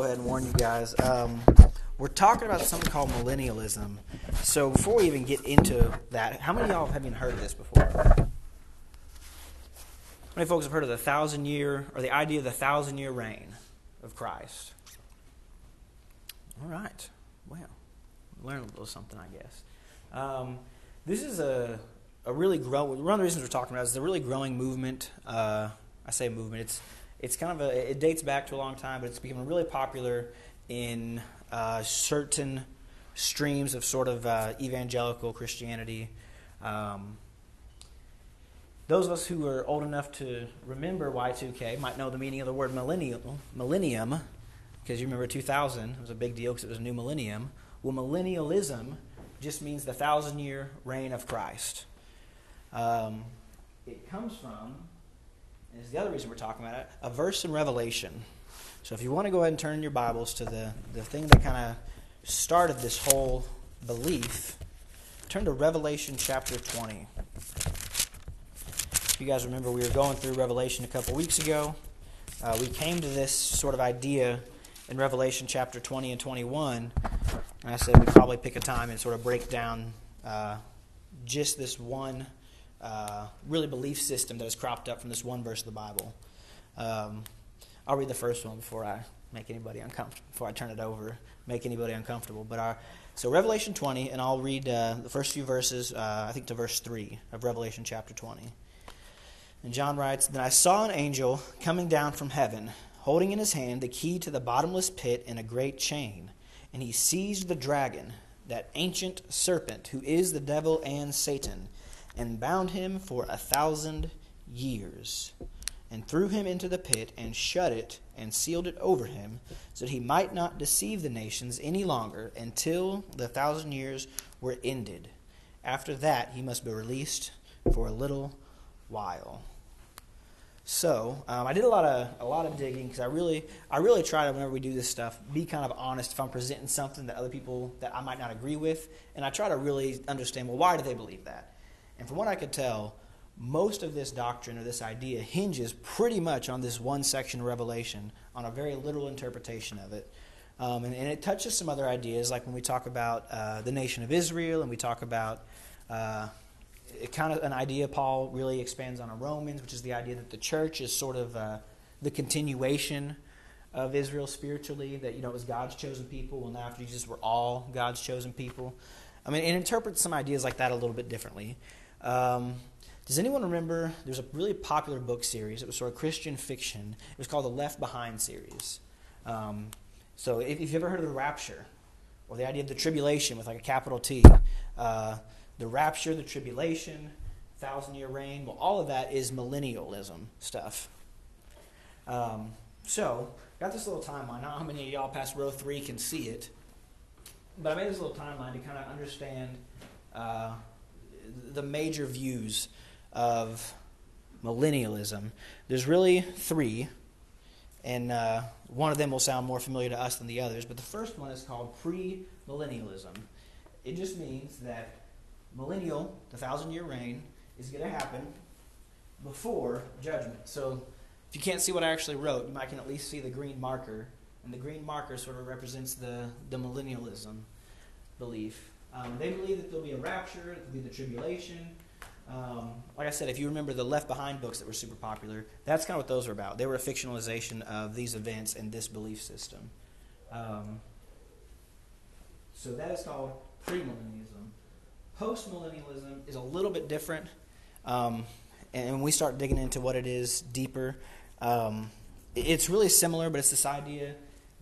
go ahead and warn you guys. Um, we're talking about something called millennialism. So before we even get into that, how many of y'all have even heard of this before? How many folks have heard of the thousand year or the idea of the thousand year reign of Christ? All right. Well, learn a little something, I guess. Um, this is a a really growing. One of the reasons we're talking about is a really growing movement. Uh, I say movement. It's it's kind of a. It dates back to a long time, but it's becoming really popular in uh, certain streams of sort of uh, evangelical Christianity. Um, those of us who are old enough to remember Y2K might know the meaning of the word millennial, millennium, because you remember 2000 it was a big deal because it was a new millennium. Well, millennialism just means the thousand year reign of Christ. Um, it comes from, and is the other reason we're talking about it, a verse in Revelation. So if you want to go ahead and turn your Bibles to the, the thing that kind of started this whole belief, turn to Revelation chapter 20. If you guys remember, we were going through Revelation a couple weeks ago. Uh, we came to this sort of idea in Revelation chapter 20 and 21. And I said we'd probably pick a time and sort of break down uh, just this one uh, really belief system that has cropped up from this one verse of the Bible. Um, I'll read the first one before I make anybody uncomfortable, before I turn it over, make anybody uncomfortable. But our, so Revelation 20, and I'll read uh, the first few verses, uh, I think to verse 3 of Revelation chapter 20. And John writes, Then I saw an angel coming down from heaven, holding in his hand the key to the bottomless pit and a great chain. And he seized the dragon, that ancient serpent, who is the devil and Satan and bound him for a thousand years, and threw him into the pit, and shut it, and sealed it over him, so that he might not deceive the nations any longer until the thousand years were ended. After that, he must be released for a little while. So um, I did a lot of a lot of digging because I really I really try to whenever we do this stuff be kind of honest if I'm presenting something that other people that I might not agree with, and I try to really understand well why do they believe that and from what I could tell, most of this doctrine or this idea hinges pretty much on this one section of Revelation, on a very literal interpretation of it. Um, and, and, it touches some other ideas, like when we talk about uh, the nation of Israel and we talk about uh, kind of an idea Paul really expands on in Romans, which is the idea that the church is sort of uh, the continuation of Israel spiritually, that you know it was God's chosen people. Well, now after Jesus, we're all God's chosen people. I mean, it interprets some ideas like that a little bit differently. Um, does anyone remember? There's a really popular book series. It was sort of Christian fiction. It was called the Left Behind series. Um, so if, if, you've ever heard of the rapture, or the idea of the tribulation with like a capital T, uh, the rapture, the tribulation, thousand year reign, well, all of that is millennialism stuff. Um, so, got this little timeline. Know how many of y'all past row three can see it, but I made this little timeline to kind of understand uh, the major views of millennialism. There's really three, and uh, one of them will sound more familiar to us than the others. But the first one is called premillennialism. It just means that millennial, the thousand year reign, is going to happen before judgment. So if you can't see what I actually wrote, you might can at least see the green marker. And the green marker sort of represents the, the millennialism belief. Um, they believe that there'll be a rapture, there'll be the tribulation. Um, like I said, if you remember the Left Behind books that were super popular, that's kind of what those were about. They were a fictionalization of these events and this belief system. Um, so that is called premillennialism. Postmillennialism is a little bit different, um, and when we start digging into what it is deeper, um, it's really similar, but it's this idea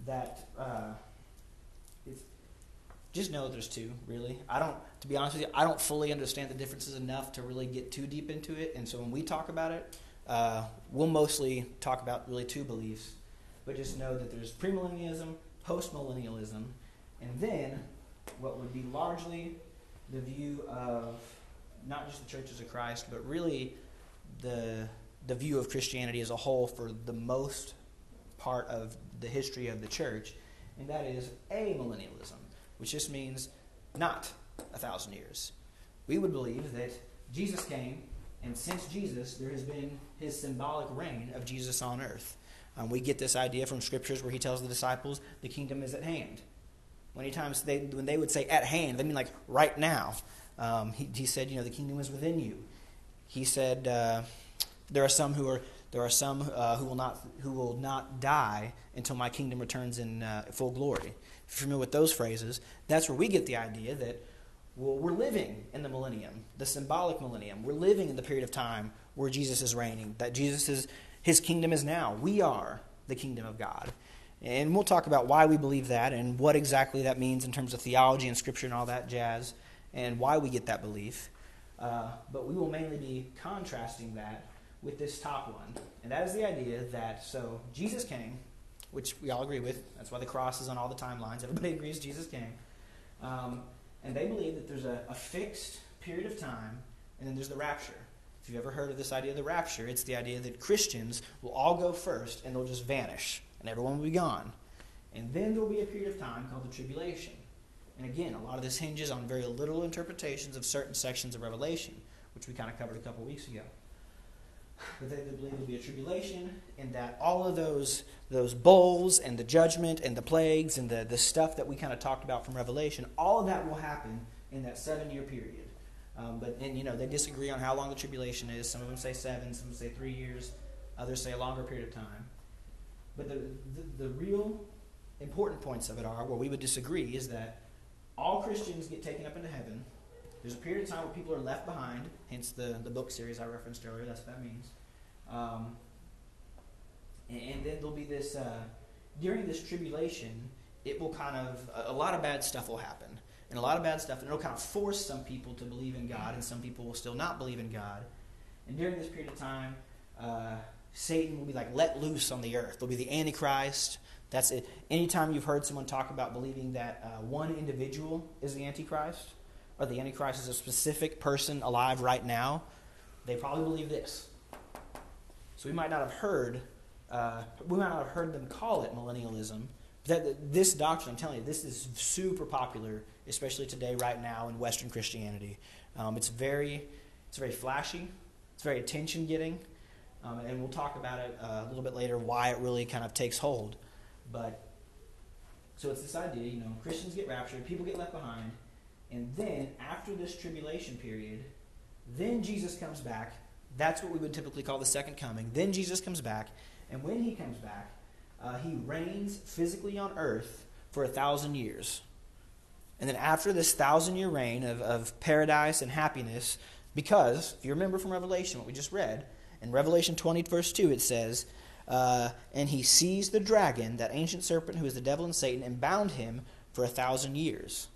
that. Uh, just know there's two, really. I don't, to be honest with you, I don't fully understand the differences enough to really get too deep into it. And so when we talk about it, uh, we'll mostly talk about really two beliefs. But just know that there's premillennialism, postmillennialism, and then what would be largely the view of not just the churches of Christ, but really the the view of Christianity as a whole for the most part of the history of the church, and that is amillennialism which just means not a thousand years. We would believe that Jesus came, and since Jesus, there has been his symbolic reign of Jesus on earth. Um, we get this idea from scriptures where he tells the disciples the kingdom is at hand. Many times they, when they would say at hand, they mean like right now. Um, he, he, said, you know, the kingdom is within you. He said, uh, there are some who are there are some uh, who will not who will not die until my kingdom returns in uh, full glory. Familiar with those phrases, that's where we get the idea that well, we're living in the millennium, the symbolic millennium. We're living in the period of time where Jesus is reigning. That Jesus is his kingdom is now. We are the kingdom of God. And we'll talk about why we believe that and what exactly that means in terms of theology and scripture and all that jazz and why we get that belief. Uh, but we will mainly be contrasting that with this top one. And that is the idea that, so Jesus came, which we all agree with. That's why the cross is on all the timelines. Everybody agrees Jesus came. Um, and they believe that there's a, a fixed period of time, and then there's the rapture. If you've ever heard of this idea of the rapture, it's the idea that Christians will all go first and they'll just vanish, and everyone will be gone. And then there will be a period of time called the tribulation. And again, a lot of this hinges on very literal interpretations of certain sections of Revelation, which we kind of covered a couple weeks ago. But they believe will be a tribulation, and that all of those those bowls and the judgment and the plagues and the, the stuff that we kind of talked about from Revelation, all of that will happen in that seven year period. Um, but and you know they disagree on how long the tribulation is. Some of them say seven, some say three years, others say a longer period of time. But the, the, the real important points of it are where we would disagree is that all Christians get taken up into heaven there's a period of time where people are left behind, hence the, the book series I referenced earlier. That's what that means. Um, and, and, then there'll be this, uh, during this tribulation, it will kind of, a, a, lot of bad stuff will happen. And a lot of bad stuff, and it'll kind of force some people to believe in God, and some people will still not believe in God. And during this period of time, uh, Satan will be like let loose on the earth. There'll be the Antichrist. That's it. Anytime you've heard someone talk about believing that uh, one individual is the Antichrist, or the Antichrist is a specific person alive right now, they probably believe this. So we might not have heard, uh, we might not have heard them call it millennialism. That this doctrine, I'm telling you, this is super popular, especially today, right now in Western Christianity. Um, it's very, it's very flashy. It's very attention getting, um, and we'll talk about it uh, a little bit later why it really kind of takes hold. But so it's this idea, you know, Christians get raptured, people get left behind, and then, after this tribulation period, then Jesus comes back. That's what we would typically call the second coming. Then Jesus comes back. And when he comes back, uh, he reigns physically on earth for a thousand years. And then, after this thousand year reign of, of paradise and happiness, because, if you remember from Revelation, what we just read, in Revelation 20, verse 2, it says, uh, And he seized the dragon, that ancient serpent who is the devil and Satan, and bound him for a thousand years.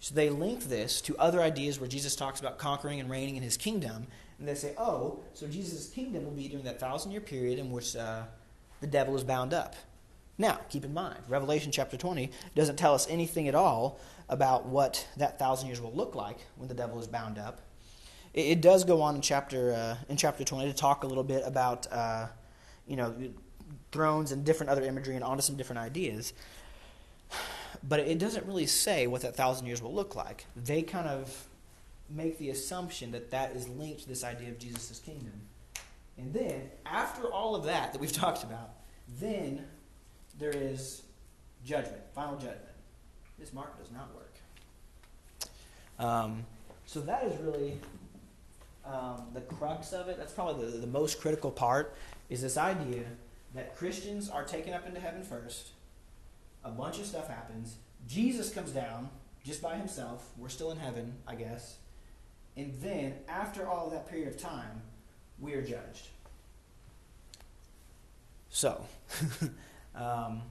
So they link this to other ideas where Jesus talks about conquering and reigning in his kingdom. And they say, oh, so Jesus' kingdom will be during that thousand year period in which uh, the devil is bound up. Now, keep in mind, Revelation chapter 20 doesn't tell us anything at all about what that thousand years will look like when the devil is bound up. It, it does go on in chapter, uh, in chapter 20 to talk a little bit about, uh, you know, thrones and different other imagery and onto some different ideas but it doesn't really say what that thousand years will look like. They kind of make the assumption that that is linked to this idea of Jesus' kingdom. And then, after all of that that we've talked about, then there is judgment, final judgment. This mark does not work. Um, so that is really um, the crux of it. That's probably the, the most critical part. Is this idea that Christians are taken up into heaven first, a bunch of stuff happens. Jesus comes down just by himself. We're still in heaven, I guess. And then, after all that period of time, we are judged. So, um,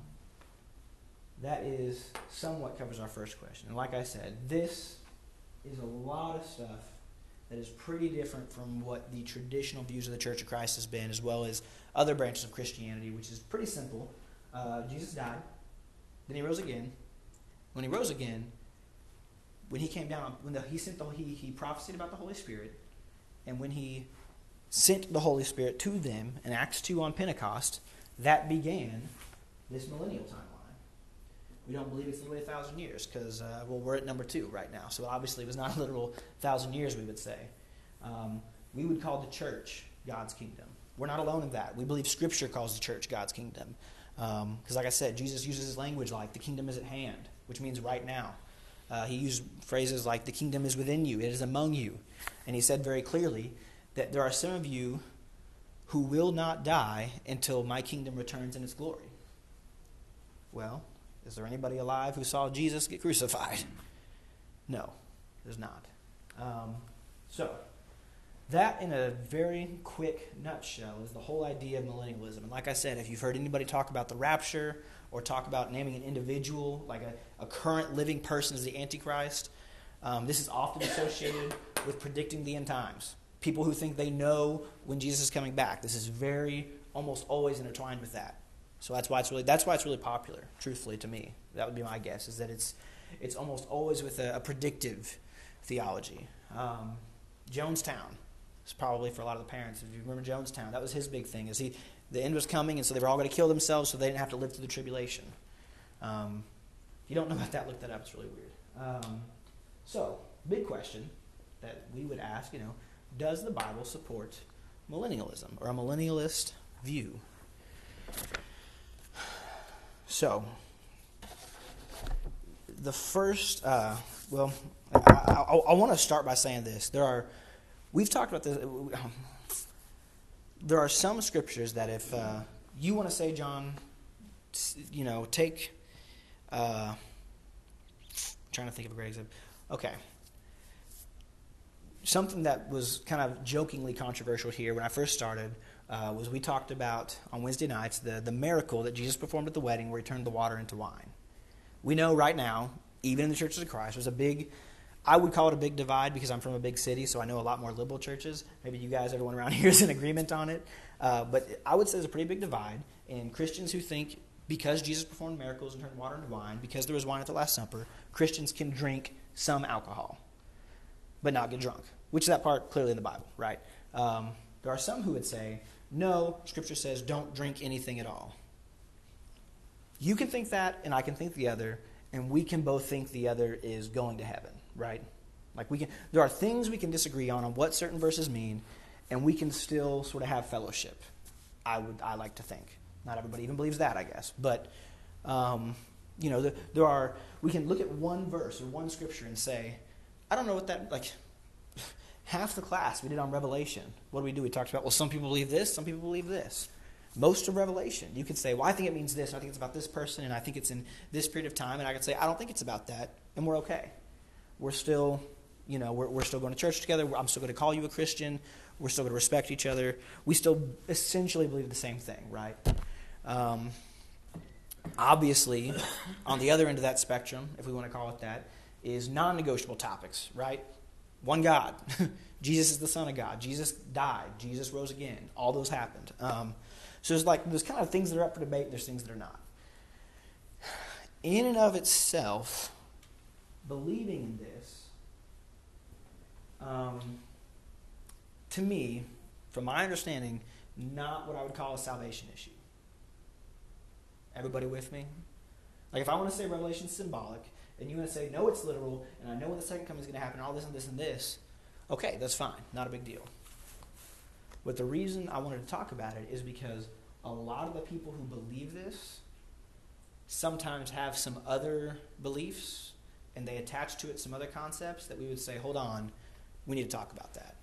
that is somewhat covers our first question. And like I said, this is a lot of stuff that is pretty different from what the traditional views of the Church of Christ has been, as well as other branches of Christianity, which is pretty simple. Uh, Jesus died. Then he rose again. When he rose again, when he came down, when the, he sent the he, he prophesied about the Holy Spirit, and when he sent the Holy Spirit to them in Acts 2 on Pentecost, that began this millennial timeline. We don't believe it's literally a thousand years because, uh, well, we're at number two right now. So obviously it was not a literal thousand years, we would say. Um, we would call the church God's kingdom. We're not alone in that. We believe Scripture calls the church God's kingdom. Because, um, like I said, Jesus uses his language like the kingdom is at hand, which means right now. Uh, he used phrases like the kingdom is within you, it is among you. And he said very clearly that there are some of you who will not die until my kingdom returns in its glory. Well, is there anybody alive who saw Jesus get crucified? No, there's not. Um, so, that, in a very quick nutshell, is the whole idea of millennialism. And like I said, if you've heard anybody talk about the rapture or talk about naming an individual, like a, a current living person as the Antichrist, um, this is often associated with predicting the end times. People who think they know when Jesus is coming back. This is very, almost always intertwined with that. So that's why it's really that's why it's really popular. Truthfully, to me, that would be my guess. Is that it's it's almost always with a, a predictive theology. Um, Jonestown is probably for a lot of the parents. If you remember Jonestown, that was his big thing. Is he the end was coming, and so they were all going to kill themselves, so they didn't have to live through the tribulation. Um, if you don't know about that, look that up. It's really weird. Um, so, big question that we would ask, you know, does the Bible support millennialism or a millennialist view? So, the first, uh, well, I, I, I want to start by saying this. There are, we've talked about this. There are some scriptures that if uh, you want to say, John, you know, take. Uh, trying to think of a great example. Okay. Something that was kind of jokingly controversial here when I first started uh, was we talked about on Wednesday nights the, the miracle that Jesus performed at the wedding where he turned the water into wine. We know right now, even in the churches of Christ, there's a big, I would call it a big divide because I'm from a big city, so I know a lot more liberal churches. Maybe you guys, everyone around here is in agreement on it. Uh, but I would say there's a pretty big divide in Christians who think because Jesus performed miracles and turned water into wine, because there was wine at the Last Supper, Christians can drink some alcohol, but not get drunk, which is that part clearly in the Bible, right? Um, there are some who would say no, Scripture says don't drink anything at all. You can think that, and I can think the other, and we can both think the other is going to heaven, right? Like we can, there are things we can disagree on on what certain verses mean, and we can still sort of have fellowship. I would, I like to think. Not everybody even believes that, I guess, but um, you know, the, there are. We can look at one verse or one scripture and say, I don't know what that like half the class we did on Revelation. What do we do? We talked about, well, some people believe this, some people believe this. Most of Revelation, you could say, well, I think it means this, I think it's about this person, and I think it's in this period of time, and I could say, I don't think it's about that, and we're okay. We're still, you know, we're, we're still going to church together. I'm still going to call you a Christian. We're still going to respect each other. We still essentially believe the same thing, right? Um, obviously, on the other end of that spectrum, if we want to call it that, is non negotiable topics, right? One God. Jesus is the Son of God. Jesus died. Jesus rose again. All those happened. Um, so there's like there's kind of things that are up for debate. There's things that are not. In and of itself, believing in this, um, to me, from my understanding, not what I would call a salvation issue. Everybody with me? Like if I want to say Revelation's symbolic, and you want to say, no, it's literal, and I know when the second coming is going to happen, all this and this and this, okay, that's fine. Not a big deal. But the reason I wanted to talk about it is because a lot of the people who believe this sometimes have some other beliefs and they attach to it some other concepts that we would say, hold on, we need to talk about that.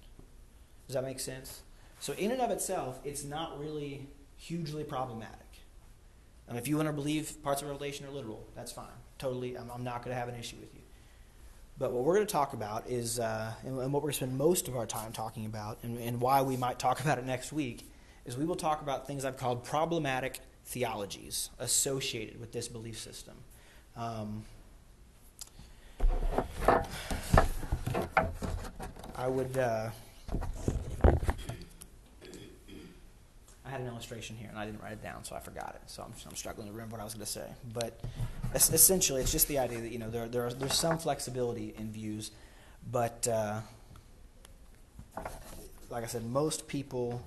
Does that make sense? So, in and of itself, it's not really hugely problematic. If you want to believe parts of Revelation are literal, that's fine totally, I'm, I'm not going to have an issue with you. But what we're going to talk about is, uh, and, and, what we're going to spend most of our time talking about, and, and why we might talk about it next week, is we will talk about things I've called problematic theologies associated with this belief system. Um, I would. Uh, I had an illustration here and I didn't write it down, so I forgot it. So I'm, I'm struggling to remember what I was going to say. But essentially, it's just the idea that you know there, there are, there's some flexibility in views, but uh, like I said, most people,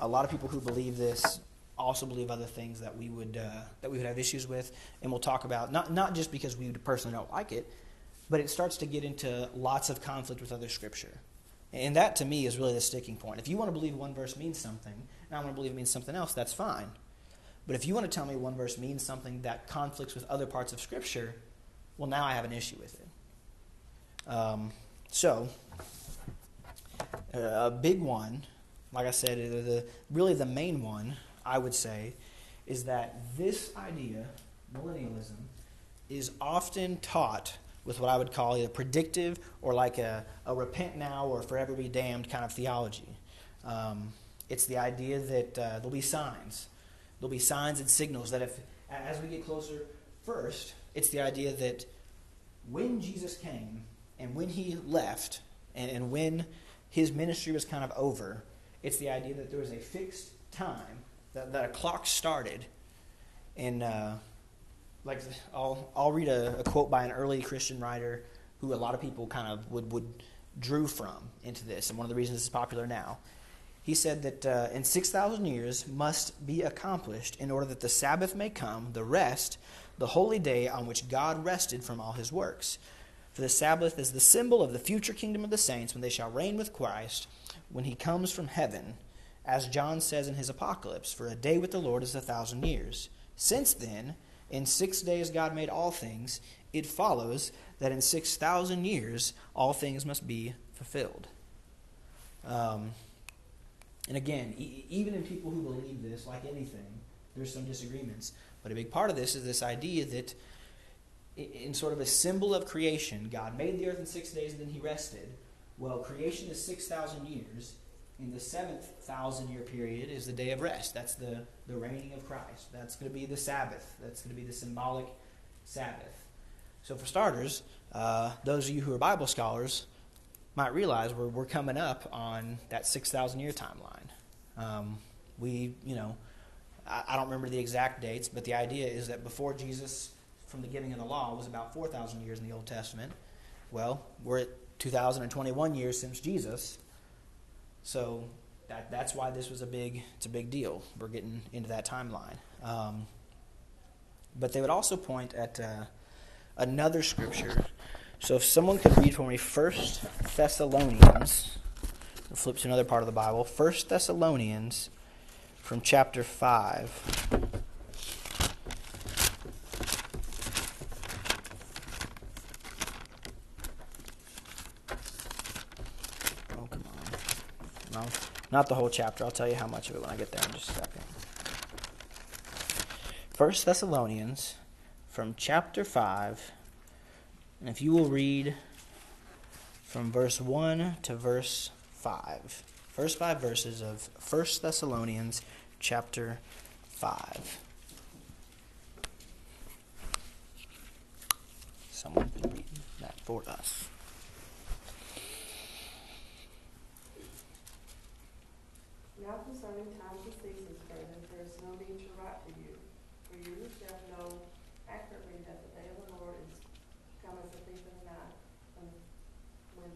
a lot of people who believe this also believe other things that we would uh, that we would have issues with, and we'll talk about not not just because we personally don't like it, but it starts to get into lots of conflict with other scripture. And that to me is really the sticking point. If you want to believe one verse means something, and I want to believe it means something else, that's fine. But if you want to tell me one verse means something that conflicts with other parts of Scripture, well, now I have an issue with it. Um, so, uh, a big one, like I said, the, really the main one, I would say, is that this idea, millennialism, is often taught with what I would call either predictive or like a, a repent now or forever be damned kind of theology. Um, it's the idea that uh, there'll be signs. There'll be signs and signals that if, as we get closer, first, it's the idea that when Jesus came and when he left and, and when his ministry was kind of over, it's the idea that there was a fixed time, that, that a clock started. And, uh, like, I'll, I'll read a, a quote by an early Christian writer who a lot of people kind of would, would drew from into this, and one of the reasons this is popular now he said that uh, in 6,000 years must be accomplished in order that the Sabbath may come, the rest, the holy day on which God rested from all his works. For the Sabbath is the symbol of the future kingdom of the saints when they shall reign with Christ when he comes from heaven, as John says in his Apocalypse, for a day with the Lord is a thousand years. Since then, in six days God made all things, it follows that in 6,000 years all things must be fulfilled. Um, and again, e- even in people who believe this, like anything, there's some disagreements. But a big part of this is this idea that, in sort of a symbol of creation, God made the earth in six days and then he rested. Well, creation is 6,000 years. In the seventh thousand year period is the day of rest. That's the, the reigning of Christ. That's going to be the Sabbath. That's going to be the symbolic Sabbath. So, for starters, uh, those of you who are Bible scholars, might realize we're, we're coming up on that 6,000 year timeline. Um, we, you know, I, I, don't remember the exact dates, but the idea is that before Jesus, from the giving of the law, was about 4,000 years in the Old Testament. Well, we're at 2021 years since Jesus. So that, that's why this was a big, it's a big deal. We're getting into that timeline. Um, but they would also point at uh, another scripture so if someone could read for me First Thessalonians, we'll flip to another part of the Bible. First Thessalonians from chapter 5. Oh, come on. No, not the whole chapter. I'll tell you how much of it when I get there in just a second. First Thessalonians from chapter 5 and if you will read from verse 1 to verse 5, first five verses of 1 Thessalonians chapter 5. Someone can read that for us. Now concerning times and seasons, brethren, there is no need to write to you, for you yourself know accurately that the day of the Lord is come as a thief in the night, when, when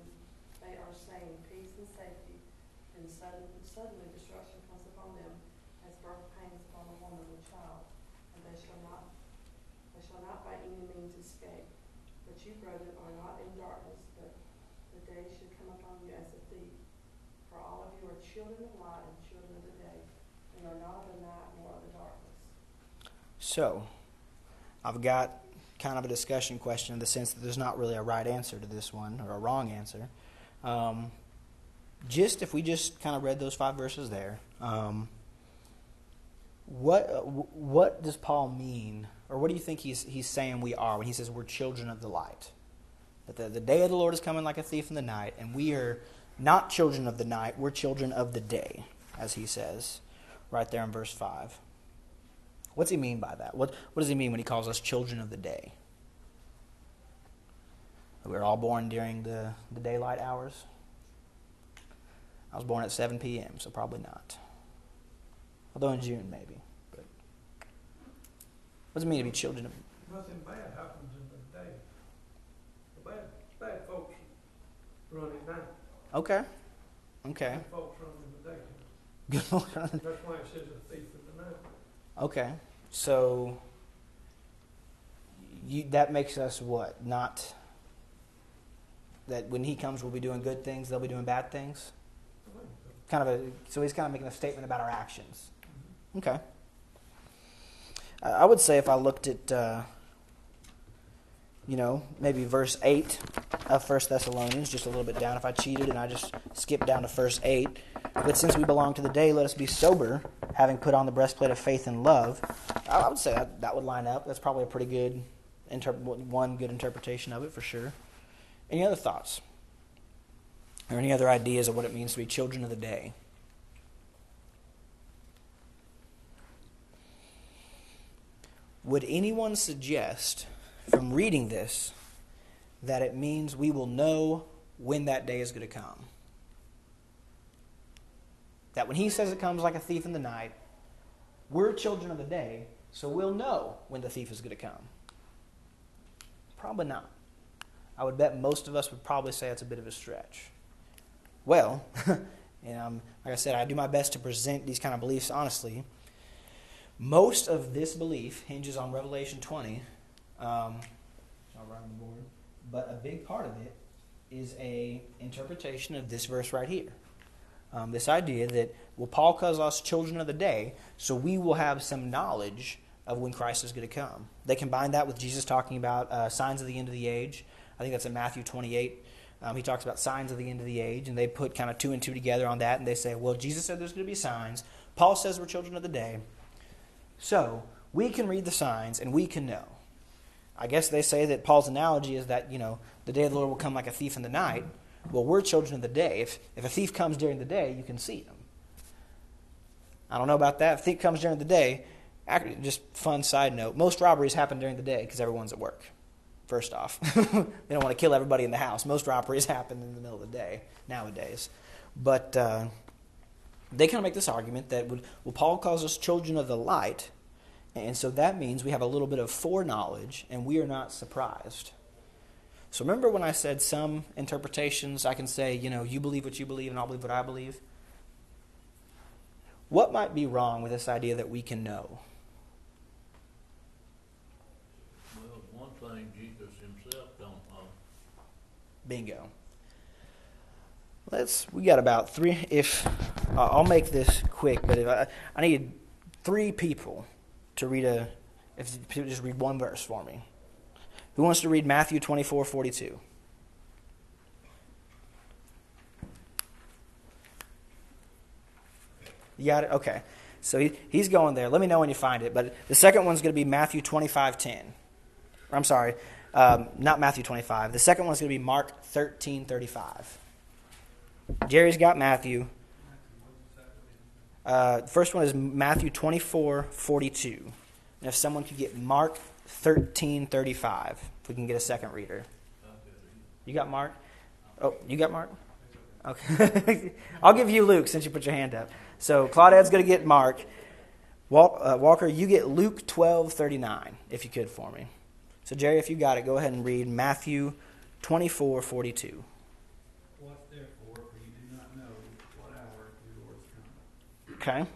they are saying peace and safety, and sudden, suddenly destruction comes upon them, as birth pains upon a woman with child, and they shall not, they shall not by any means escape. But you, brethren, are not in darkness, but the day should come upon you as a thief. For all of you are children of light and children of the day, and are not of the night nor of the darkness. So, I've got kind of a discussion question in the sense that there's not really a right answer to this one or a wrong answer. Um, just if we just kind of read those five verses there, um, what what does Paul mean, or what do you think he's he's saying we are when he says we're children of the light? That the, the day of the Lord is coming like a thief in the night, and we are not children of the night; we're children of the day, as he says, right there in verse five. What's he mean by that? What, what does he mean when he calls us children of the day? We're all born during the, the daylight hours. I was born at 7 p.m., so probably not. Although in June, maybe. But what does it mean to be children of Nothing bad happens in the day. The bad, bad folks run at night. Okay. Okay. Good folks run in the day. Good That's why it says a thief in the night. Okay. So you, that makes us what? Not that when he comes we'll be doing good things, they'll be doing bad things? kind of a so he's kind of making a statement about our actions. Okay. I I would say if I looked at, uh, you know, maybe verse eight of First Thessalonians, just a little bit down. If I cheated and I just skipped down to verse eight, but since we belong to the day, let us be sober, having put on the breastplate of faith and love. I I would say that, that would line up. That's probably a pretty good interp- one good interpretation of it for sure. Any other thoughts? Or any other ideas of what it means to be children of the day? Would anyone suggest from reading this that it means we will know when that day is going to come? That when he says it comes like a thief in the night, we're children of the day, so we'll know when the thief is going to come. Probably not. I would bet most of us would probably say it's a bit of a stretch. Well, and um, like I said, I do my best to present these kind of beliefs honestly. Most of this belief hinges on Revelation 20. Um, on the board. But a big part of it is a interpretation of this verse right here. Um, this idea that, well, Paul calls us children of the day, so we will have some knowledge of when Christ is going to come. They combine that with Jesus talking about uh, signs of the end of the age. I think that's in Matthew 28. Um, he talks about signs of the end of the age, and they put kind of two and two together on that, and they say, well, Jesus said there's going to be signs. Paul says we're children of the day. So we can read the signs and we can know. I guess they say that Paul's analogy is that, you know, the day of the Lord will come like a thief in the night. Well, we're children of the day. If, if a thief comes during the day, you can see him. I don't know about that. If thief comes during the day, just fun side note, most robberies happen during the day because everyone's at work. First off, they don't want to kill everybody in the house. Most robberies happen in the middle of the day nowadays. But uh, they kind of make this argument that well, Paul calls us children of the light, and so that means we have a little bit of foreknowledge, and we are not surprised. So remember when I said some interpretations, I can say, you know, you believe what you believe, and I'll believe what I believe. What might be wrong with this idea that we can know? Well, one thing Jesus himself don't know. Bingo. Let's. We got about three. If uh, I'll make this quick, but if I, I need three people to read a, if you just read one verse for me. Who wants to read Matthew twenty four forty two? You got it? Okay. So he, he's going there. Let me know when you find it. But the second one's going to be Matthew 25 10. I'm sorry, um, not Matthew 25. The second one's going to be Mark 13 35. Jerry's got Matthew. Uh, first one is Matthew 24 42. And if someone could get Mark 13 35, if we can get a second reader. You got Mark? Oh, you got Mark? Okay. I'll give you Luke since you put your hand up. So Claudette's going to get Mark. uh, Walker, you get Luke 12 39, if you could for me. So, Jerry, if you got it, go ahead and read Matthew 24 42. Watch therefore, for you do not know what hour your Lord is Okay.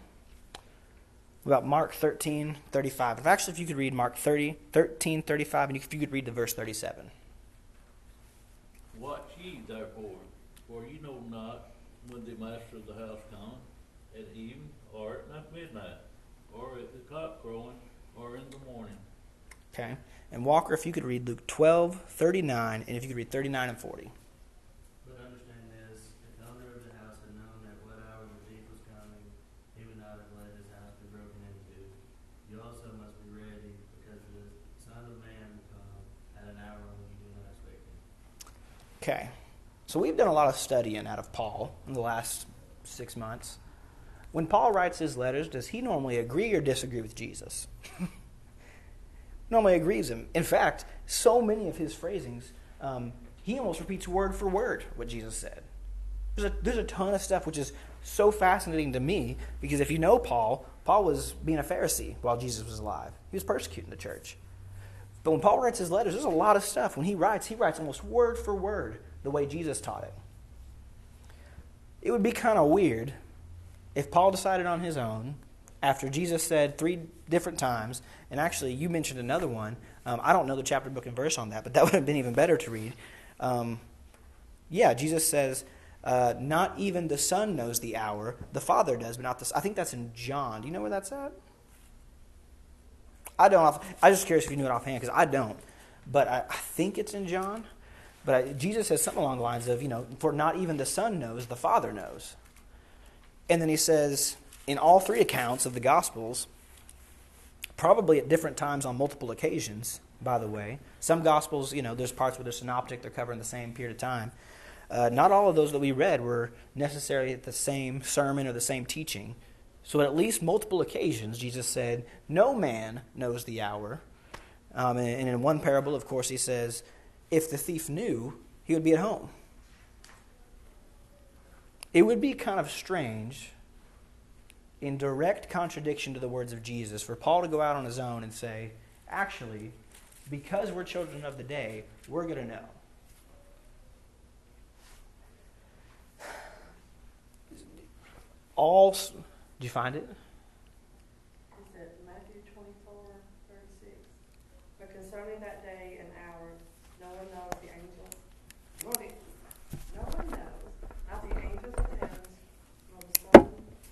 about Mark 13 35? If actually, if you could read Mark 30, 13 35, and if you could read the verse 37. Watch ye therefore, for you know not when the master of the house cometh, at even, or at midnight, or at the cock crowing, or in the morning. Okay. And Walker, if you could read Luke 12 39, and if you could read 39 and 40. But understand this, if the owner of the house had known at what hour the thief was coming, he would not have let his house be broken into. You also must be ready, because the Son of Man will come at an hour when you do not expect him. Okay. So we've done a lot of studying out of Paul in the last six months. When Paul writes his letters, does he normally agree or disagree with Jesus? normally agrees him. In fact, so many of his phrasings, um, he almost repeats word for word what Jesus said. There's a, there's a ton of stuff which is so fascinating to me because if you know Paul, Paul was being a Pharisee while Jesus was alive. He was persecuting the church. But when Paul writes his letters, there's a lot of stuff. When he writes, he writes almost word for word the way Jesus taught it. It would be kind of weird if Paul decided on his own after Jesus said three different times, and actually you mentioned another one. Um, I don't know the chapter, book, and verse on that, but that would have been even better to read. Um, yeah, Jesus says, Uh, not even the Son knows the hour. The Father does, but not the. I think that's in John. Do you know where that's at? I don't. Off, I just curious if you knew it offhand because I don't. But I, I, think it's in John. But I, Jesus says something along the lines of, you know, for not even the Son knows, the Father knows. And then he says, in all three accounts of the Gospels, probably at different times on multiple occasions, by the way. Some Gospels, you know, there's parts where they're synoptic, they're covering the same period of time. Uh, not all of those that we read were necessarily the same sermon or the same teaching. So, at least multiple occasions, Jesus said, No man knows the hour. Um, and, and in one parable, of course, he says, If the thief knew, he would be at home. It would be kind of strange, in direct contradiction to the words of Jesus, for Paul to go out on his own and say, Actually, because we're children of the day, we're going to know. All, do you find it? Is it Matthew twenty-four, thirty-six? But concerning that day and hour, no one knows the angel, nor the, no one knows, not the angels of heaven, nor the Son,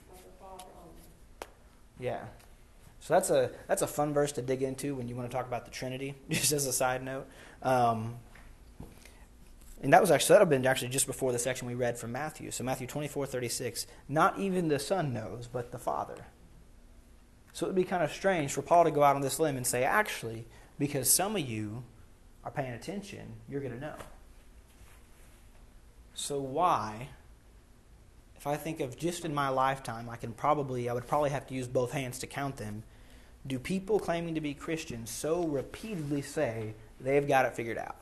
nor the Father only. Yeah. So that's a that's a fun verse to dig into when you want to talk about the Trinity. Just as a side note, um, and that was actually that have been actually just before the section we read from Matthew. So Matthew twenty four thirty six. Not even the Son knows, but the Father. So it would be kind of strange for Paul to go out on this limb and say, actually, because some of you are paying attention, you're going to know. So why if I think of just in my lifetime, I can probably, I would probably have to use both hands to count them. Do people claiming to be Christians so repeatedly say they've got it figured out?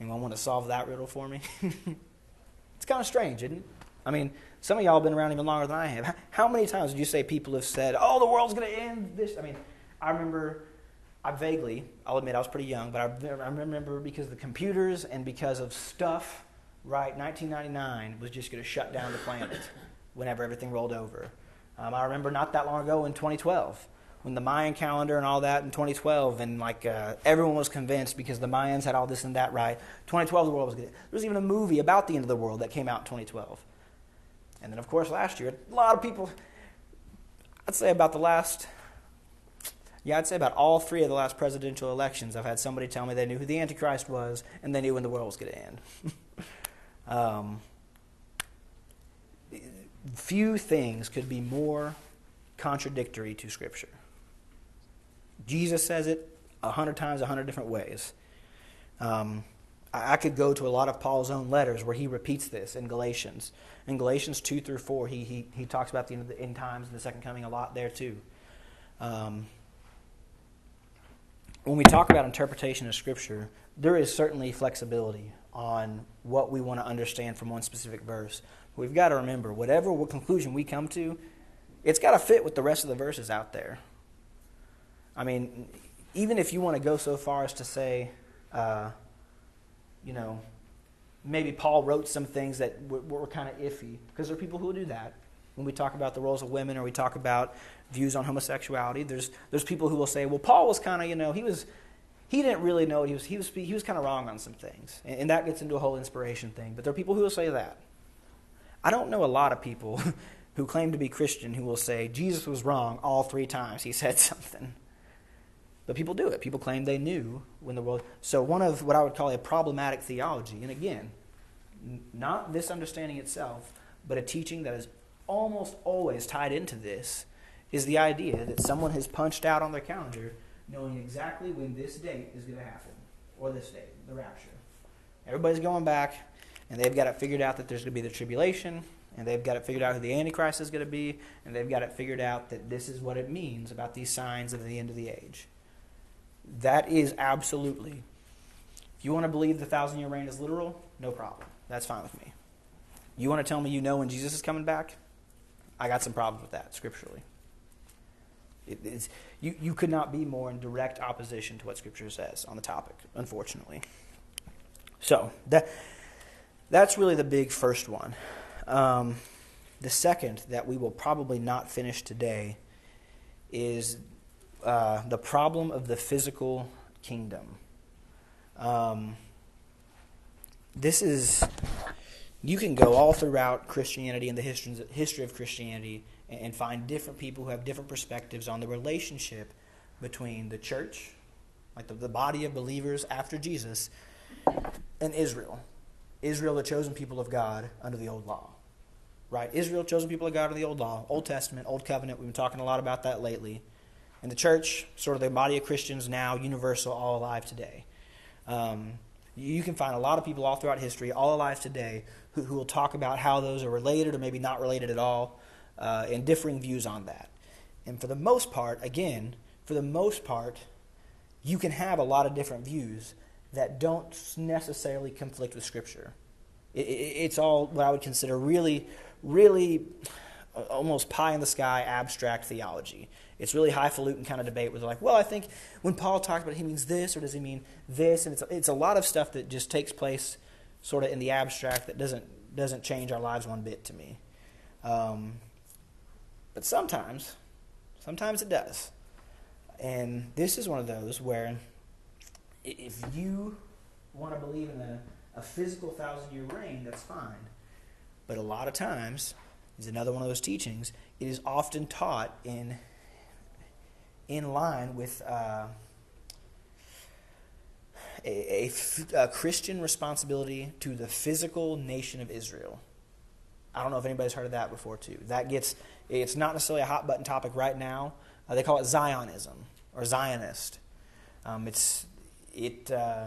Anyone want to solve that riddle for me? it's kind of strange, isn't it? I mean, some of y'all have been around even longer than I have. How many times did you say people have said, oh, the world's going to end this? I mean, I remember, I vaguely, I'll admit I was pretty young, but I, I remember because of the computers and because of stuff, right, 1999 was just going to shut down the planet whenever everything rolled over. Um, I remember not that long ago in 2012 when the Mayan calendar and all that in 2012, and like uh, everyone was convinced because the Mayans had all this and that right. 2012, the world was good. There was even a movie about the end of the world that came out in 2012. And then, of course, last year, a lot of people, I'd say about the last, yeah, I'd say about all three of the last presidential elections, I've had somebody tell me they knew who the Antichrist was and they knew when the world was going to end. um, few things could be more contradictory to Scripture. Jesus says it a hundred times, a hundred different ways. Um, I, I could go to a lot of Paul's own letters where he repeats this in Galatians. In Galatians 2 through 4, he, he, he talks about the end, the end times and the second coming a lot there too. Um, when we talk about interpretation of Scripture, there is certainly flexibility on what we want to understand from one specific verse. We've got to remember, whatever conclusion we come to, it's got to fit with the rest of the verses out there. I mean, even if you want to go so far as to say, uh, you know, maybe Paul wrote some things that were, were kind of iffy, because there are people who will do that. When we talk about the roles of women or we talk about views on homosexuality, there's, there's people who will say, well, Paul was kind of, you know, he was, he didn't really know he was, he was, he was kind of wrong on some things. And, and that gets into a whole inspiration thing. But there are people who will say that. I don't know a lot of people who claim to be Christian who will say, Jesus was wrong all three times he said something. But people do it. People claim they knew when the world. So, one of what I would call a problematic theology, and again, not this understanding itself, but a teaching that is almost always tied into this, is the idea that someone has punched out on their calendar knowing exactly when this date is going to happen, or this date, the rapture. Everybody's going back, and they've got it figured out that there's going to be the tribulation, and they've got it figured out who the Antichrist is going to be, and they've got it figured out that this is what it means about these signs of the end of the age. That is absolutely. If you want to believe the thousand year reign is literal, no problem. That's fine with me. You want to tell me you know when Jesus is coming back? I got some problems with that scripturally. It is, you, you could not be more in direct opposition to what Scripture says on the topic, unfortunately. So, that, that's really the big first one. Um, the second that we will probably not finish today is uh, the problem of the physical kingdom. Um, this is you can go all throughout Christianity and the history, of Christianity and, and find different people who have different perspectives on the relationship between the church, like the, the body of believers after Jesus, and Israel. Israel, the chosen people of God under the old law. Right? Israel, chosen people of God under the old law, Old Testament, Old Covenant. We've been talking a lot about that lately. And the church, sort of the body of Christians now, universal, all alive today. Um, you can find a lot of people all throughout history, all alive today, who, who will talk about how those are related or maybe not related at all, uh, and differing views on that. And for the most part, again, for the most part, you can have a lot of different views that don't necessarily conflict with Scripture. It, it, it's all what I would consider really, really almost pie in the sky abstract theology. It's really highfalutin kind of debate where they're like, well, I think when Paul talks about it, he means this or does he mean this? And it's, it's a lot of stuff that just takes place sort of in the abstract that doesn't, doesn't change our lives one bit to me. Um, but sometimes, sometimes it does. And this is one of those where if you want to believe in a, a physical thousand year reign, that's fine. But a lot of times, is another one of those teachings, it is often taught in, in line with uh, a, Christian responsibility to the physical nation of Israel. I don't know if anybody's heard of that before, too. That gets, it's not necessarily a hot button topic right now. Uh, they call it Zionism or Zionist. Um, it's it uh,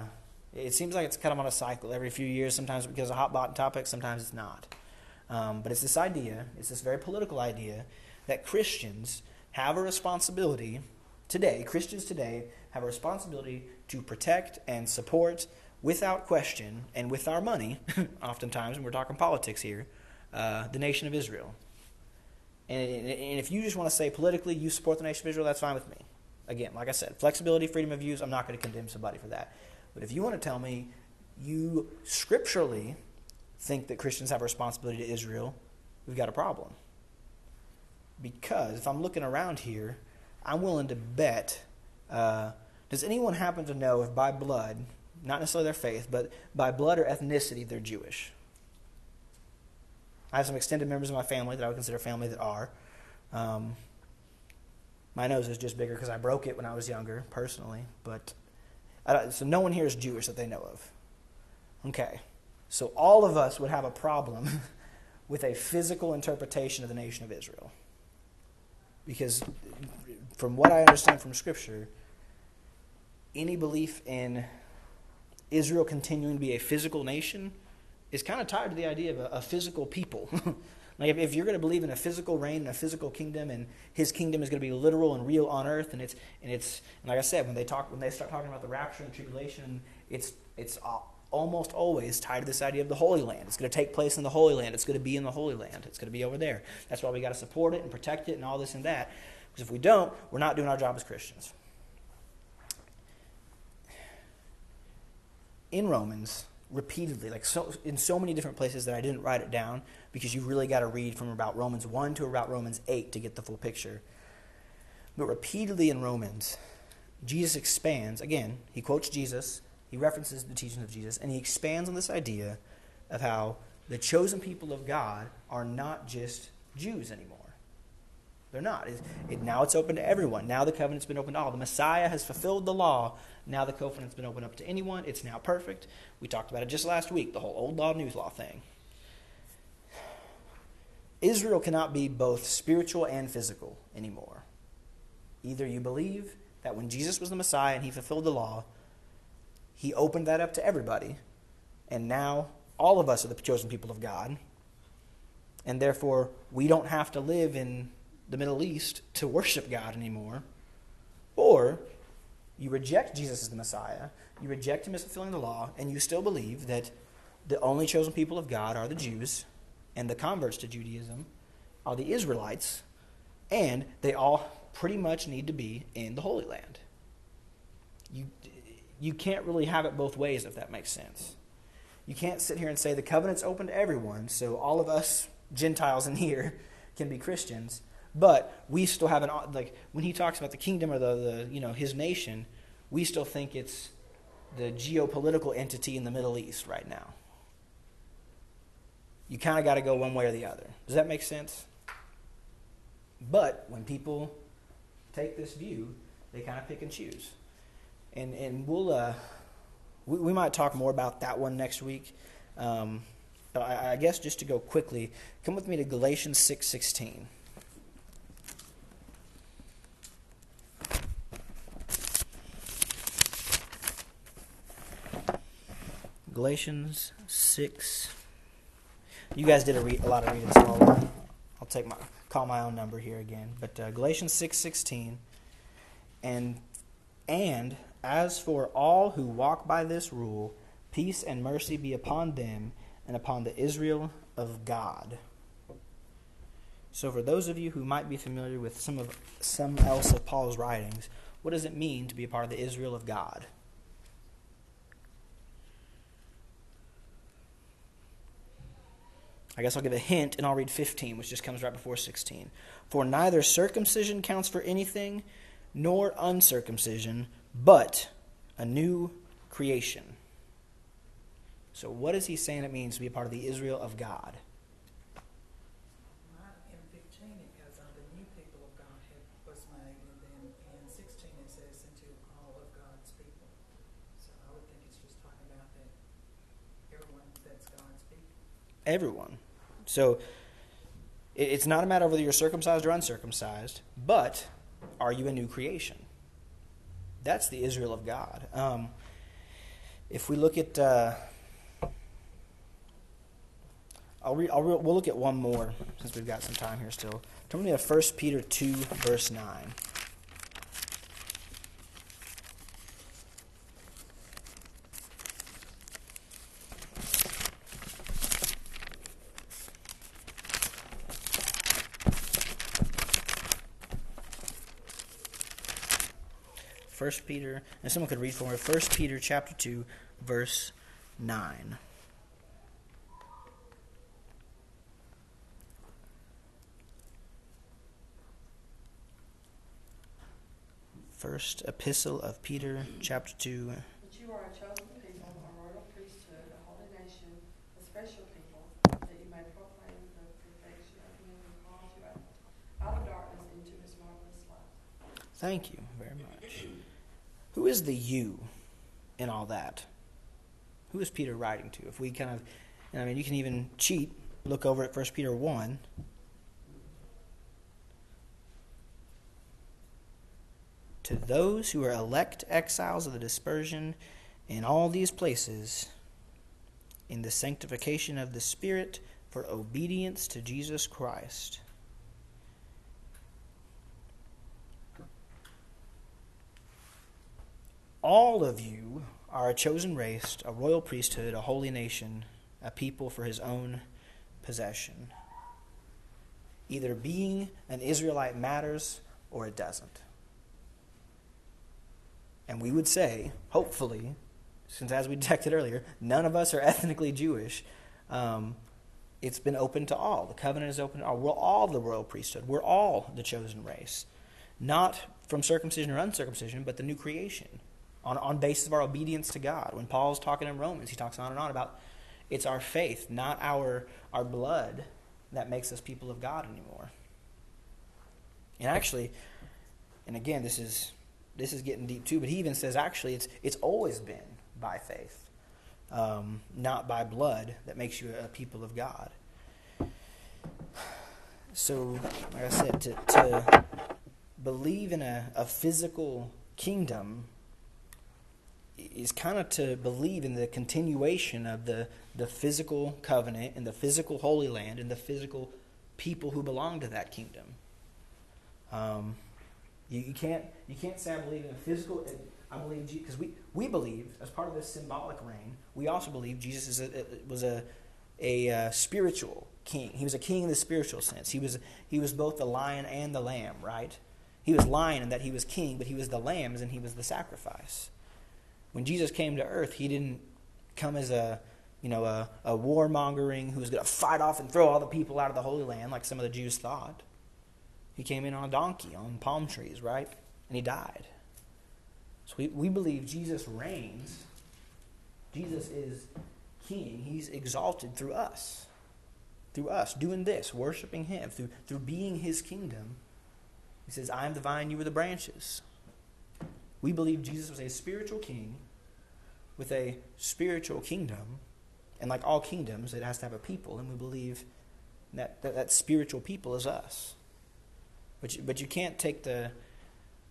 it seems like it's kind of on a cycle every few years. Sometimes because of hot button topic, sometimes it's not. Um, but it's this idea, it's this very political idea that Christians have a responsibility today. Christians today have a responsibility to protect and support, without question and with our money, oftentimes, and we're talking politics here, uh, the nation of Israel. And, and if you just want to say politically you support the nation of Israel, that's fine with me. Again, like I said, flexibility, freedom of views, I'm not going to condemn somebody for that. But if you want to tell me you scripturally think that Christians have a responsibility to Israel, we've got a problem. Because if I'm looking around here, I'm willing to bet. Uh, does anyone happen to know if by blood, not necessarily their faith, but by blood or ethnicity, they're Jewish? I have some extended members of my family that I would consider family that are. Um, my nose is just bigger because I broke it when I was younger, personally. But so no one here is Jewish that they know of. Okay, so all of us would have a problem with a physical interpretation of the nation of Israel, because from what I understand from Scripture, any belief in Israel continuing to be a physical nation is kind of tied to the idea of a, a physical people. like if, if you're going to believe in a physical reign and a physical kingdom, and His kingdom is going to be literal and real on earth, and it's and it's and like I said, when they talk when they start talking about the rapture and tribulation, it's it's uh, almost always tied to this idea of the Holy Land. It's going to take place in the Holy Land. It's going to be in the Holy Land. It's going to be over there. That's why we got to support it and protect it and all this and that. Because if we don't, we're not doing our job as Christians. In Romans, repeatedly, like so in so many different places that I didn't write it down because you really got to read from about Romans 1 to about Romans 8 to get the full picture. But repeatedly in Romans, Jesus expands, again, he quotes Jesus, he references the teachings of Jesus, and he expands on this idea of how the chosen people of God are not just Jews anymore. They're not. It, it, now it's open to everyone. Now the covenant's been opened to all. The Messiah has fulfilled the law. Now the covenant's been opened up to anyone. It's now perfect. We talked about it just last week, the whole old law, new law thing. Israel cannot be both spiritual and physical anymore. Either you believe that when Jesus was the Messiah and he fulfilled the law, he opened that up to everybody, and now all of us are the chosen people of God, and therefore we don't have to live in the Middle East to worship God anymore. Or you reject Jesus as the Messiah, you reject him as fulfilling the law, and you still believe that the only chosen people of God are the Jews, and the converts to Judaism are the Israelites, and they all pretty much need to be in the Holy Land. You, can't really have it both ways, if that makes sense. You can't sit here and say the covenant's open to everyone, so all of us Gentiles in here can be Christians, but we still have an like when he talks about the kingdom or the, the you know his nation, we still think it's the geopolitical entity in the Middle East right now. you kind of got to go one way or the other. Does that make sense? But when people take this view, they kind of pick and choose. And, and we'll, uh, we, we might talk more about that one next week. Um, but I, I guess just to go quickly, come with me to Galatians 6.16. Galatians 6. You guys did a, re- a lot of reading, so I'll, uh, I'll take my call my own number here again. But uh, Galatians 6:16 and and as for all who walk by this rule, peace and mercy be upon them and upon the Israel of God. So for those of you who might be familiar with some of some else of Paul's writings, what does it mean to be a part of the Israel of God? I guess I'll give a hint and I'll read 15, which just comes right before 16. For neither circumcision counts for anything, nor uncircumcision, but a new creation. So, what is he saying it means to be a part of the Israel of God? In fifteen, it goes on, the new people of God had, was made, and then in sixteen it says into all of God's people. So I would think it's just talking about that, everyone that's God's people. Everyone. So, it's not a matter of whether you're circumcised or uncircumcised, but are you a new creation? That's the Israel of God. Um, if we look at, uh, I'll read, I'll re- we'll look at one more since we've got some time here still. Turn me to 1 Peter 2, verse 9. First Peter, and someone could read for me. First Peter chapter two, verse nine. First epistle of Peter, chapter two. But you are a chosen people, a royal priesthood, a holy nation, a special people, that you may proclaim the perfection of him who calls you out, out of darkness into his marvelous light. Thank you. Who is the you in all that? Who is Peter writing to? If we kind of, I mean, you can even cheat. Look over at First Peter one. To those who are elect exiles of the dispersion in all these places, in the sanctification of the Spirit for obedience to Jesus Christ. All of you are a chosen race, a royal priesthood, a holy nation, a people for his own possession. Either being an Israelite matters or it doesn't. And we would say, hopefully, since as we detected earlier, none of us are ethnically Jewish, um, it's been open to all. The covenant is open to all. We're all the royal priesthood. We're all the chosen race. Not from circumcision or uncircumcision, but the new creation on, on basis of our obedience to God. When Paul's talking in Romans, he talks on and on about it's our faith, not our, our blood, that makes us people of God anymore. And actually, and again, this is this is getting deep too, but he even says actually it's it's always been by faith, um, not by blood, that makes you a people of God. So, like I said, to, to believe in a, a physical kingdom is kind of to believe in the continuation of the, the physical covenant and the physical holy land and the physical people who belong to that kingdom. Um, you, you can't you can't say I believe in a physical. I believe because we we believe as part of this symbolic reign, we also believe Jesus is a, was a a uh, spiritual king. He was a king in the spiritual sense. He was he was both the lion and the lamb, right? He was lion in that he was king, but he was the lamb and he was the sacrifice. When Jesus came to earth, he didn't come as a you know a, a warmongering who was going to fight off and throw all the people out of the Holy Land like some of the Jews thought. He came in on a donkey, on palm trees, right? And he died. So we, we believe Jesus reigns. Jesus is king. He's exalted through us. through us doing this, worshiping Him, through, through being His kingdom. He says, I am the vine, you are the branches. We believe Jesus was a spiritual king with a spiritual kingdom. And like all kingdoms, it has to have a people. And we believe that that, that spiritual people is us. But you, but you can't take the,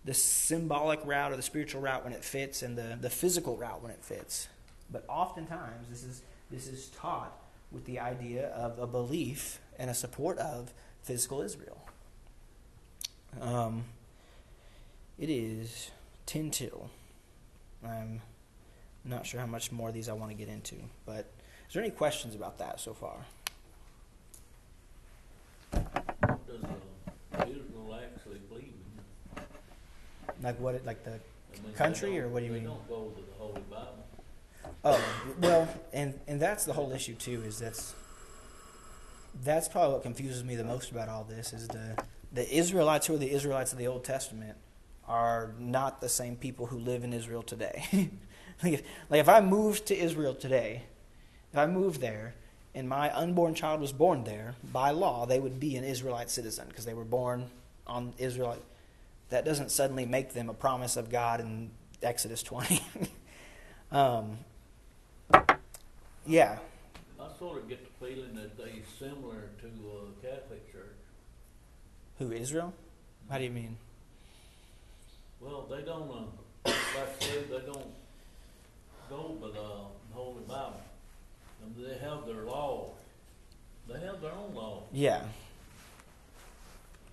the symbolic route or the spiritual route when it fits and the, the physical route when it fits. But oftentimes, this is, this is taught with the idea of a belief and a support of physical Israel. Um, it is 10 till. I'm not sure how much more of these I want to get into, but is there any questions about that so far? Does uh, Israel actually believe in? Like what? It, like the I mean, Country, or what do you they mean? don't go to the Holy Bible. Oh, well, and and that's the whole issue too. Is that's that's probably what confuses me the most about all this is the the Israelites who are the Israelites of the Old Testament are not the same people who live in Israel today. like, if, like if I moved to Israel today, if I moved there and my unborn child was born there, by law they would be an Israelite citizen because they were born on Israelite. That doesn't suddenly make them a promise of God in Exodus 20. um, yeah, I sort of get the feeling that they're similar to a Catholic Church. who Israel? How do you mean? Well, they don't, uh, like I said, they don't go by the Holy Bible. And they have their law. They have their own law. Yeah,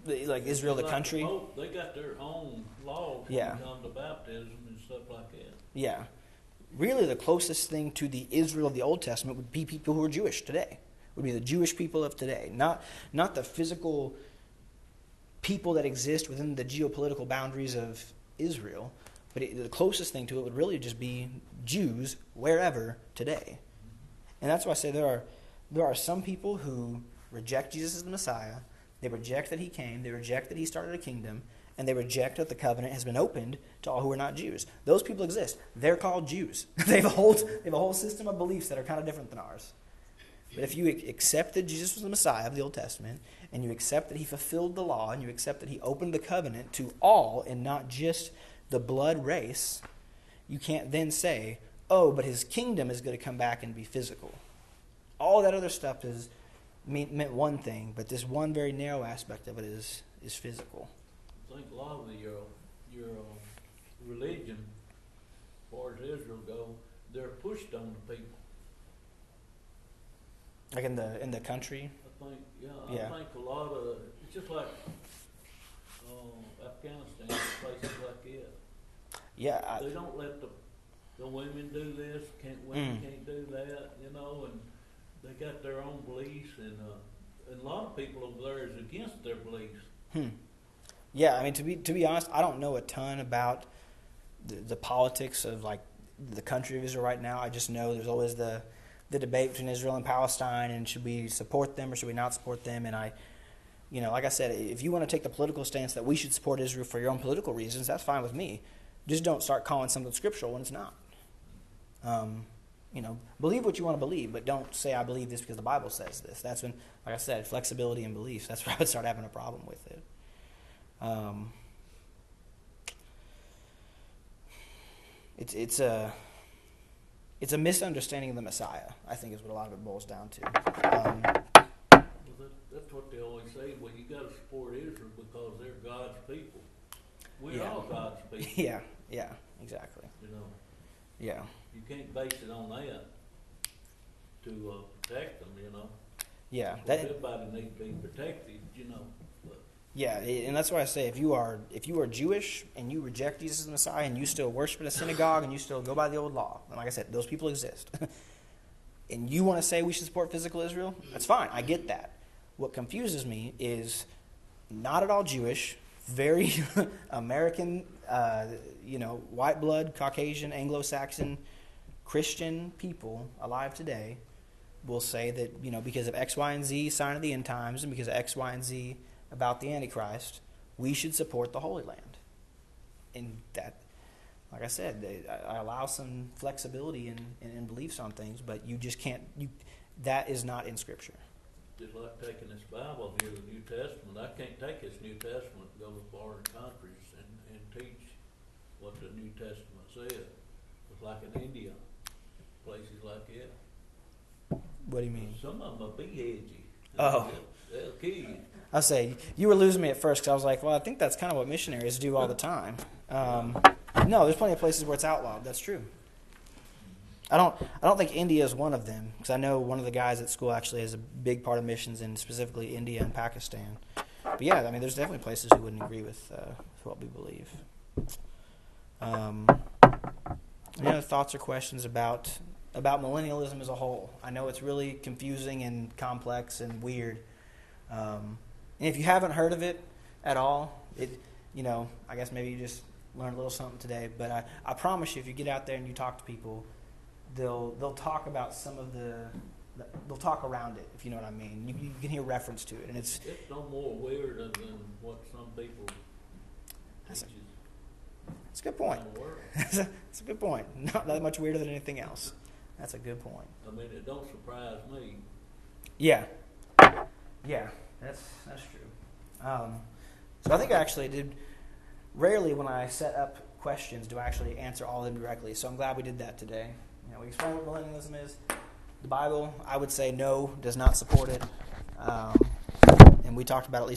The- like Israel, the Like country. Pope, they got their own laws Yeah. it comes to baptism and stuff like that. Yeah. Really, the closest thing to the Israel of the Old Testament would be people who are Jewish today. Would be the Jewish people of today, not not the physical people that exist within the geopolitical boundaries of Israel. But it, the closest thing to it would really just be Jews wherever today. And that's why I say there are there are some people who reject Jesus as the Messiah. They reject that he came. They reject that he started a kingdom. And they reject that the covenant has been opened to all who are not Jews. Those people exist. They're called Jews. they, have a whole, they have a whole system of beliefs that are kind of different than ours. But if you accept that Jesus was the Messiah of the Old Testament, and you accept that he fulfilled the law, and you accept that he opened the covenant to all and not just the blood race, you can't then say, oh, but his kingdom is going to come back and be physical. All that other stuff is mean, meant one thing, but this one very narrow aspect of it is, is physical. I think a lot of the, your, your uh, religion, as far as Israel go, they're pushed on the people. Like in the in the country. I think, yeah, Yeah. I think a lot of, it's just like, uh, Afghanistan, places like that. Yeah, I, They don't let the, the women do this, can't, women Mm. can't do that, you know, and they got their own beliefs and, uh, and a lot of people over there is against their beliefs. Hmm. Yeah, I mean to be to be honest, I don't know a ton about the, the politics of like the country of Israel right now. I just know there's always the the debate between Israel and Palestine, and should we support them or should we not support them? And I, you know, like I said, if you want to take the political stance that we should support Israel for your own political reasons, that's fine with me. Just don't start calling something scriptural when it's not. Um, you know, believe what you want to believe, but don't say I believe this because the Bible says this. That's when, like I said, flexibility in beliefs. That's where I would start having a problem with it. Um, it's it's a it's a misunderstanding of the Messiah. I think is what a lot of it boils down to. Um, Well, that, that's what they always say, well, you gotta support Israel because they're God's people. We're Yeah. all God's people, yeah, yeah, exactly. you know, Yeah, you can't base it on that to, uh, protect them, you know. yeah. That, Everybody needs to be protected, you know, Yeah, and that's why I say if you are if you are Jewish and you reject Jesus as the Messiah and you still worship in a synagogue and you still go by the old law, and like I said, those people exist, and you want to say we should support physical Israel, that's fine. I get that. What confuses me is not at all Jewish, very American, uh, you know, white blood, Caucasian, Anglo-Saxon, Christian people alive today will say that you know because of X, Y, and Z sign of the end times, and because of X, Y, and Z about the Antichrist, we should support the Holy Land. And that, like I said, they- I allow some flexibility in, in, in beliefs on things, but you just can't. You that is not in Scripture. just like taking this Bible here, the New Testament, I can't take this New Testament and go to foreign countries and, and teach what the New Testament says. It's like in India, places like that. What do you mean? Some of them will be edgy. Oh. They'll kill you. I say you were losing me at first because I was like, well, I think that's kind of what missionaries do all the time. Um, no, there's plenty of places where it's outlawed. That's true. I don't. I don't think India is one of them because I know one of the guys at school actually has a big part of missions in specifically India and Pakistan. But yeah, I mean, there's definitely places who wouldn't agree with, uh, with what we believe. Um, any other thoughts or questions about about millennialism as a whole? I know it's really confusing and complex and weird. Um, and if you haven't heard of it at all, it you know, I guess maybe you just learned a little something today. But I, I promise you, if you get out there and you talk to people, they'll they'll talk about some of the they'll talk around it, if you know what I mean. You, you can hear reference to it, and it's It's no more weird than what some people That's a- teach it's a good point. the world. it's a good point. Not that much weirder than anything else. That's a good point. I mean, it don't surprise me. Yeah, yeah, that's that's true. Um, so I think I actually did. Rarely, when I set up questions, do I actually answer all of them directly. So I'm glad we did that today. You know, we explained what millennialism is. The Bible, I would say, no, does not support it. Um, and we talked about at least